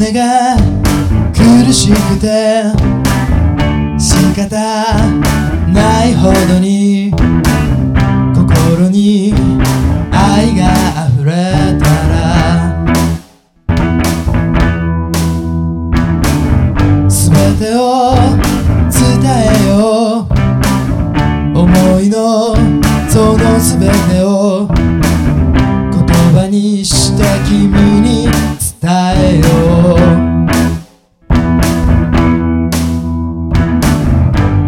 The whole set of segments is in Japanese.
胸が苦しくて仕方ないほどに心に愛が溢れたら全てを伝えよう思いのその全てを言葉にして君にえよう。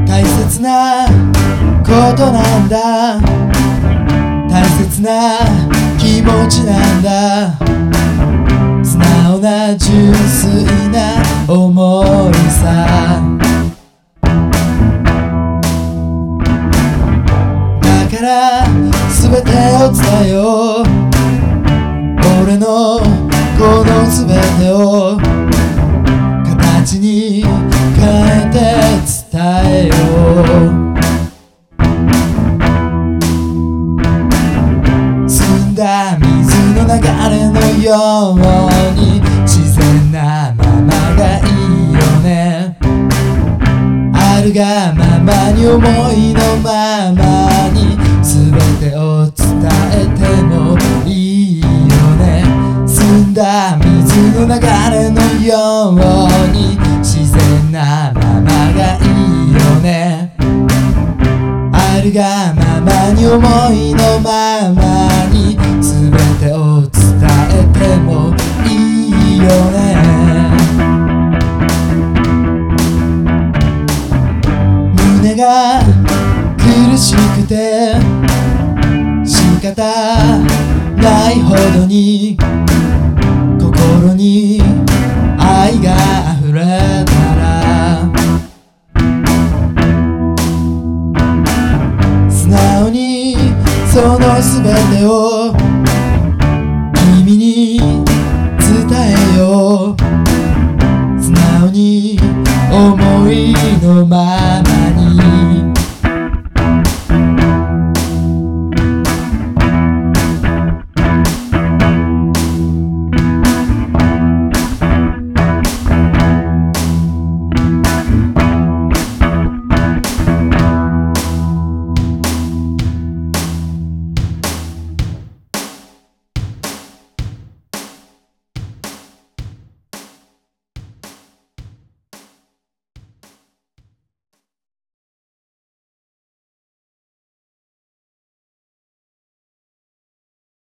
大切なことなんだ。大切な気持ちなんだ。素直な純粋な思いさ。だから全てを伝えよう。俺のてを形に変えて伝えよう。澄んだ水の流れのように自然なままがいいよね。あるがままに思いのままに全てを伝えてに自然なままがいいよね。あるがままに思いのままに全てを伝えてもいいよね。胸が苦しくて仕方ないほどに心に愛が溢れたら素直にその全てを君に伝えよう。素直に思いのまま